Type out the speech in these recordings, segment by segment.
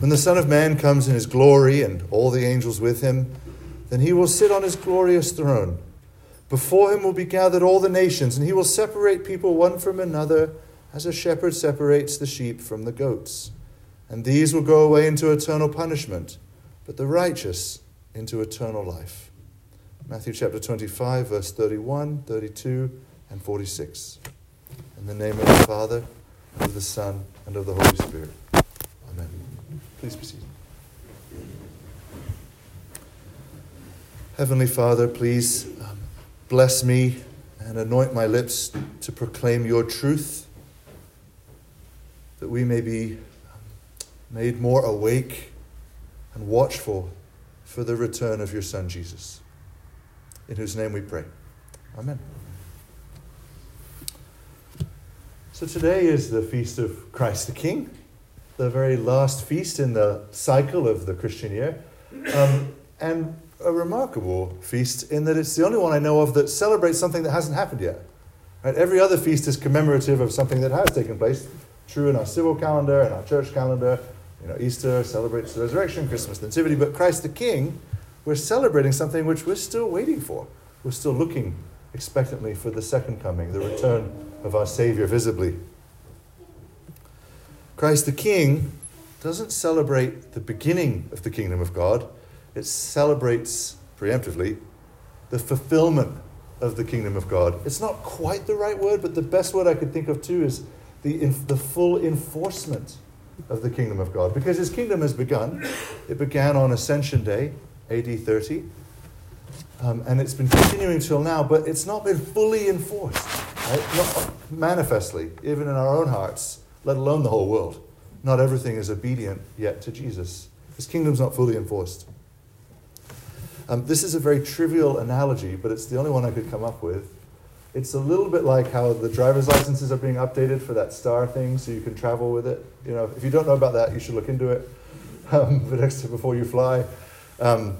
When the Son of Man comes in his glory and all the angels with him, then he will sit on his glorious throne. Before him will be gathered all the nations, and he will separate people one from another, as a shepherd separates the sheep from the goats. And these will go away into eternal punishment, but the righteous into eternal life. Matthew chapter 25, verse 31, 32, and 46. In the name of the Father, and of the Son, and of the Holy Spirit. Please seated. Heavenly Father, please um, bless me and anoint my lips to proclaim your truth, that we may be um, made more awake and watchful for the return of your Son, Jesus. In whose name we pray. Amen. So today is the feast of Christ the King, the very last feast in the cycle of the Christian year, um, and a remarkable feast in that it's the only one I know of that celebrates something that hasn't happened yet. Right? Every other feast is commemorative of something that has taken place, true in our civil calendar and our church calendar. You know, Easter celebrates the resurrection, Christmas, the Nativity, but Christ the King, we're celebrating something which we're still waiting for. We're still looking expectantly for the second coming, the return of our Savior visibly. Christ the King doesn't celebrate the beginning of the kingdom of God, it celebrates preemptively the fulfillment of the kingdom of God. It's not quite the right word, but the best word I could think of too is the, the full enforcement of the kingdom of God. Because his kingdom has begun. It began on Ascension Day, AD 30. Um, and it's been continuing till now, but it's not been fully enforced, right? Not manifestly, even in our own hearts, let alone the whole world. Not everything is obedient yet to Jesus. His kingdom's not fully enforced. Um, this is a very trivial analogy, but it's the only one I could come up with. It's a little bit like how the driver's licenses are being updated for that star thing, so you can travel with it. You know, if you don't know about that, you should look into it. Um, before you fly. Um,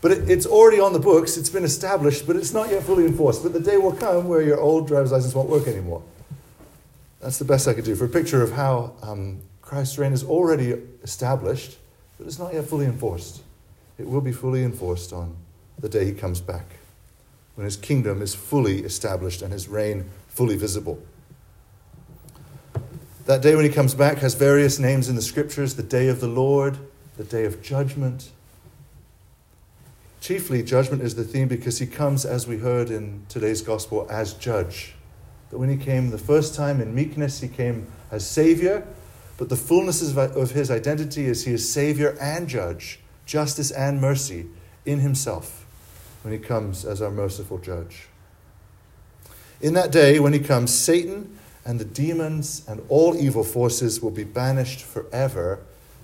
but it, it's already on the books, it's been established, but it's not yet fully enforced. But the day will come where your old driver's license won't work anymore. That's the best I could do for a picture of how um, Christ's reign is already established, but it's not yet fully enforced. It will be fully enforced on the day he comes back, when his kingdom is fully established and his reign fully visible. That day when he comes back has various names in the scriptures the day of the Lord, the day of judgment, Chiefly, judgment is the theme because he comes, as we heard in today's gospel, as judge. That when he came the first time in meekness, he came as Savior, but the fullness of his identity is he is Savior and judge, justice and mercy in himself when he comes as our merciful judge. In that day, when he comes, Satan and the demons and all evil forces will be banished forever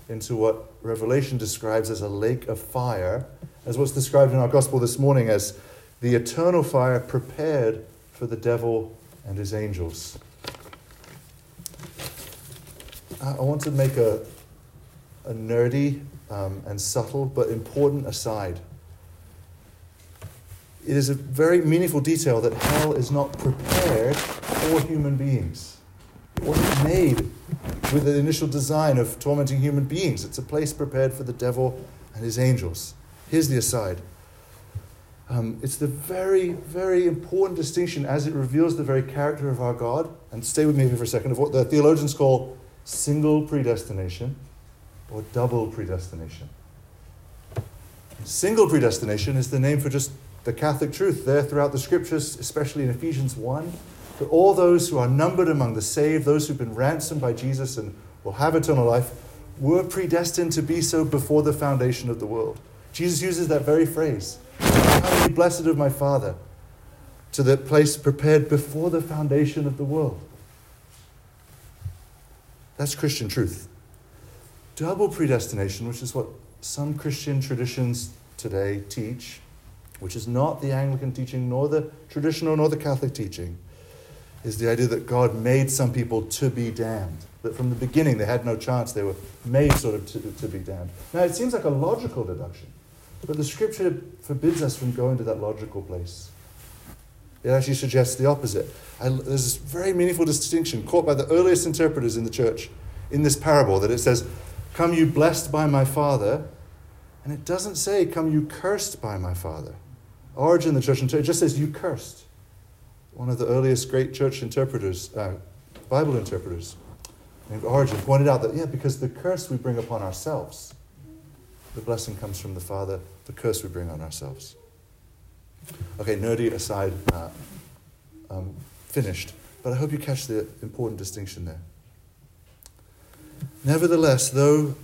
into what Revelation describes as a lake of fire as what's described in our gospel this morning as the eternal fire prepared for the devil and his angels. I want to make a, a nerdy um, and subtle but important aside. It is a very meaningful detail that hell is not prepared for human beings. It wasn't made with the initial design of tormenting human beings. It's a place prepared for the devil and his angels. Here's the aside. Um, it's the very, very important distinction as it reveals the very character of our God. And stay with me here for a second of what the theologians call single predestination or double predestination. Single predestination is the name for just the Catholic truth there throughout the scriptures, especially in Ephesians 1, that all those who are numbered among the saved, those who've been ransomed by Jesus and will have eternal life, were predestined to be so before the foundation of the world. Jesus uses that very phrase. Be blessed of my Father to the place prepared before the foundation of the world. That's Christian truth. Double predestination, which is what some Christian traditions today teach, which is not the Anglican teaching, nor the traditional, nor the Catholic teaching, is the idea that God made some people to be damned. That from the beginning they had no chance, they were made sort of to, to be damned. Now, it seems like a logical deduction. But the scripture forbids us from going to that logical place. It actually suggests the opposite. And there's this very meaningful distinction caught by the earliest interpreters in the church in this parable that it says, Come, you blessed by my Father. And it doesn't say, Come, you cursed by my Father. Origen, the church interpreter, it just says, You cursed. One of the earliest great church interpreters, uh, Bible interpreters, named Origen, pointed out that, yeah, because the curse we bring upon ourselves, the blessing comes from the Father, the curse we bring on ourselves. Okay, nerdy aside, uh, um, finished. But I hope you catch the important distinction there. Nevertheless, though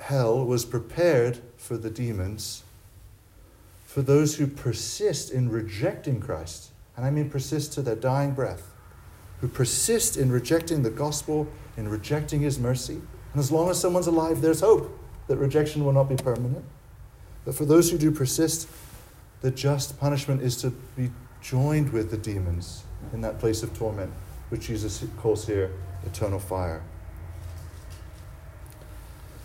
hell was prepared for the demons, for those who persist in rejecting Christ, and I mean persist to their dying breath, who persist in rejecting the gospel, in rejecting his mercy, and as long as someone's alive, there's hope that rejection will not be permanent. But for those who do persist, the just punishment is to be joined with the demons in that place of torment, which Jesus calls here eternal fire.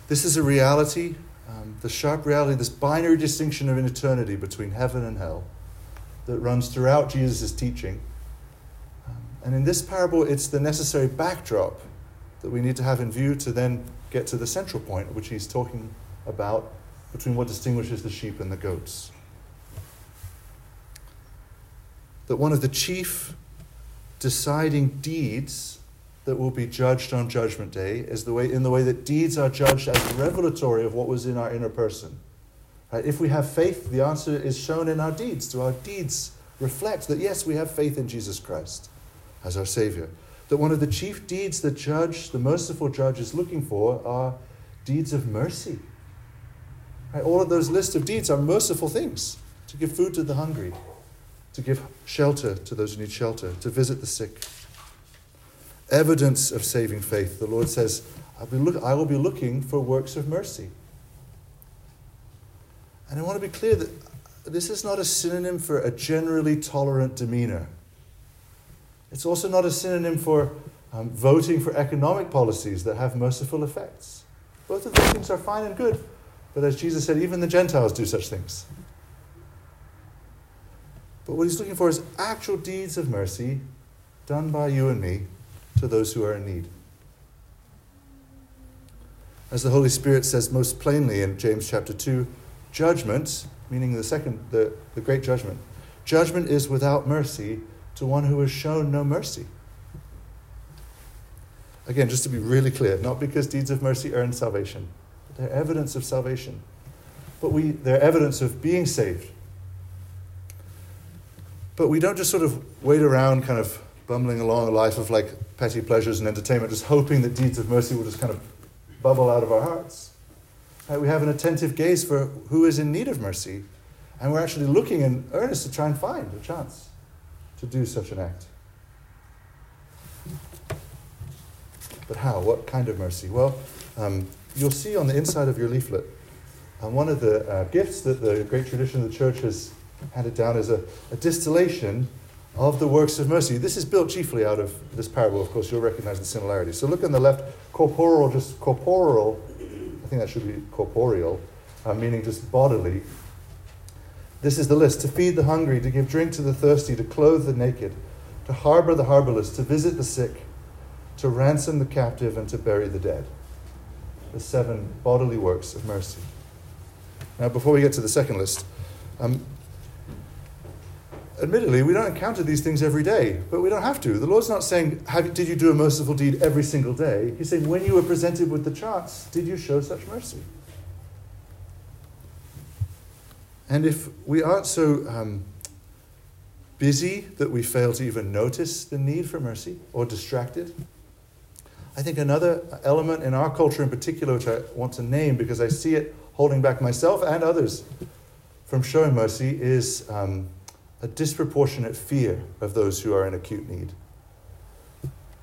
This is a reality, um, the sharp reality, this binary distinction of an eternity between heaven and hell that runs throughout Jesus' teaching. Um, and in this parable, it's the necessary backdrop that we need to have in view to then get to the central point, which he's talking about between what distinguishes the sheep and the goats. That one of the chief deciding deeds that will be judged on Judgment Day is the way, in the way that deeds are judged as revelatory of what was in our inner person. Right? If we have faith, the answer is shown in our deeds. Do our deeds reflect that, yes, we have faith in Jesus Christ as our Savior? That one of the chief deeds the judge, the merciful judge, is looking for are deeds of mercy. Right? All of those lists of deeds are merciful things to give food to the hungry, to give shelter to those who need shelter, to visit the sick. Evidence of saving faith. The Lord says, I'll be look, I will be looking for works of mercy. And I want to be clear that this is not a synonym for a generally tolerant demeanor. It's also not a synonym for um, voting for economic policies that have merciful effects. Both of those things are fine and good, but as Jesus said, even the Gentiles do such things. But what he's looking for is actual deeds of mercy done by you and me to those who are in need. As the Holy Spirit says most plainly in James chapter 2, judgment, meaning the second, the, the great judgment, judgment is without mercy to one who has shown no mercy. Again, just to be really clear, not because deeds of mercy earn salvation, they're evidence of salvation. But we, they're evidence of being saved. But we don't just sort of wait around, kind of bumbling along a life of like petty pleasures and entertainment, just hoping that deeds of mercy will just kind of bubble out of our hearts. Right? We have an attentive gaze for who is in need of mercy, and we're actually looking in earnest to try and find a chance to do such an act. But how? What kind of mercy? Well, um, you'll see on the inside of your leaflet, um, one of the uh, gifts that the great tradition of the church has handed down is a, a distillation of the works of mercy. This is built chiefly out of this parable, of course, you'll recognize the similarity. So look on the left, corporal, just corporal, I think that should be corporeal, uh, meaning just bodily. This is the list to feed the hungry, to give drink to the thirsty, to clothe the naked, to harbor the harborless, to visit the sick, to ransom the captive, and to bury the dead. The seven bodily works of mercy. Now, before we get to the second list, um, admittedly, we don't encounter these things every day, but we don't have to. The Lord's not saying, Did you do a merciful deed every single day? He's saying, When you were presented with the chance, did you show such mercy? And if we aren't so um, busy that we fail to even notice the need for mercy or distracted, I think another element in our culture in particular, which I want to name because I see it holding back myself and others from showing mercy, is. Um, a disproportionate fear of those who are in acute need.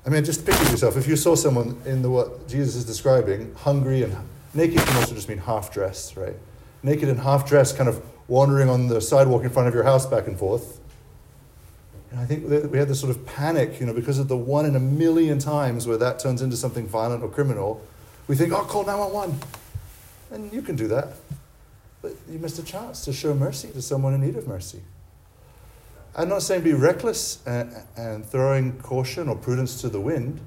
I mean, just picture yourself. If you saw someone in the what Jesus is describing, hungry and naked can also just mean half dressed, right? Naked and half dressed, kind of wandering on the sidewalk in front of your house back and forth. And I think we had this sort of panic, you know, because of the one in a million times where that turns into something violent or criminal. We think, oh, call 911. And you can do that. But you missed a chance to show mercy to someone in need of mercy. I'm not saying be reckless and, and throwing caution or prudence to the wind,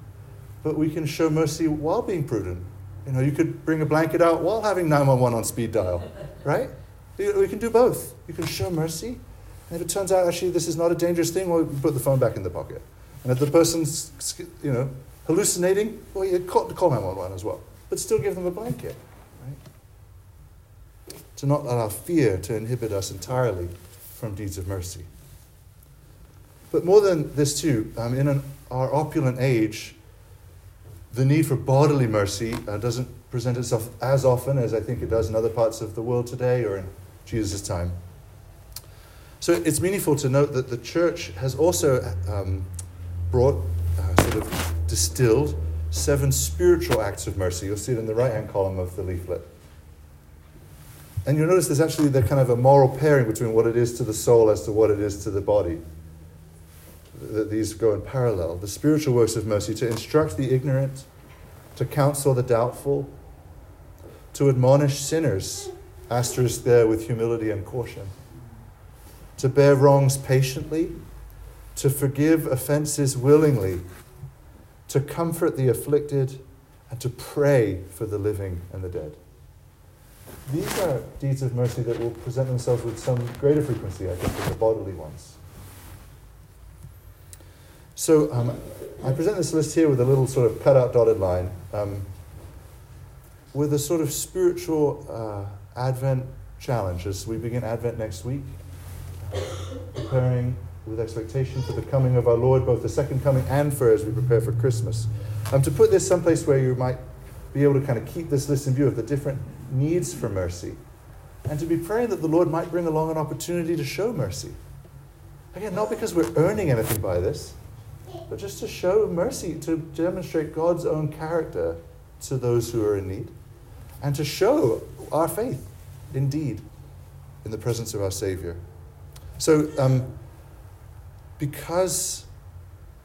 but we can show mercy while being prudent You know, you could bring a blanket out while having 911 on speed dial, right? We can do both. You can show mercy. And if it turns out actually this is not a dangerous thing, well, you put the phone back in the pocket. And if the person's, you know, hallucinating, well, you call, call 911 as well. But still give them a blanket, right? To not allow fear to inhibit us entirely from deeds of mercy. But more than this, too, um, in an, our opulent age, the need for bodily mercy uh, doesn't present itself as often as I think it does in other parts of the world today or in Jesus' time. So it's meaningful to note that the church has also um, brought, uh, sort of distilled, seven spiritual acts of mercy. You'll see it in the right hand column of the leaflet. And you'll notice there's actually the kind of a moral pairing between what it is to the soul as to what it is to the body. That these go in parallel. The spiritual works of mercy to instruct the ignorant, to counsel the doubtful, to admonish sinners, asterisk there with humility and caution, to bear wrongs patiently, to forgive offenses willingly, to comfort the afflicted, and to pray for the living and the dead. These are deeds of mercy that will present themselves with some greater frequency, I think, than the bodily ones. So um, I present this list here with a little sort of cut out dotted line. Um, with a sort of spiritual uh, Advent challenge as we begin Advent next week, preparing with expectation for the coming of our Lord, both the second coming and for as we prepare for Christmas. Um, to put this someplace where you might be able to kind of keep this list in view of the different needs for mercy, and to be praying that the Lord might bring along an opportunity to show mercy. Again, not because we're earning anything by this, but just to show mercy, to demonstrate God's own character to those who are in need and to show our faith indeed in the presence of our Savior. So, um, because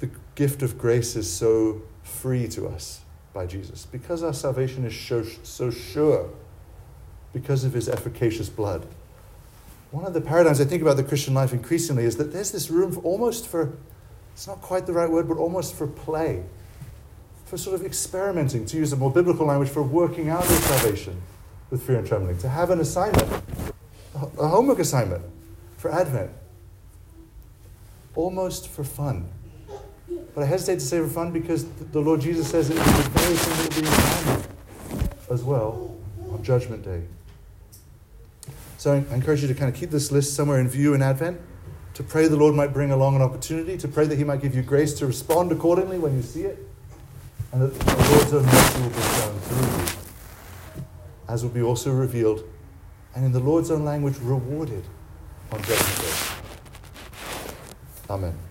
the gift of grace is so free to us by Jesus, because our salvation is so, so sure, because of his efficacious blood, one of the paradigms I think about the Christian life increasingly is that there's this room for almost for, it's not quite the right word, but almost for play for sort of experimenting, to use a more biblical language, for working out your salvation with fear and trembling, to have an assignment, a homework assignment for Advent, almost for fun. But I hesitate to say for fun because the Lord Jesus says it is the very thing that will be in as well on Judgment Day. So I encourage you to kind of keep this list somewhere in view in Advent, to pray the Lord might bring along an opportunity, to pray that He might give you grace to respond accordingly when you see it and that the Lord's own mercy will be shown through you, as will be also revealed, and in the Lord's own language, rewarded on Judgment Day. Amen.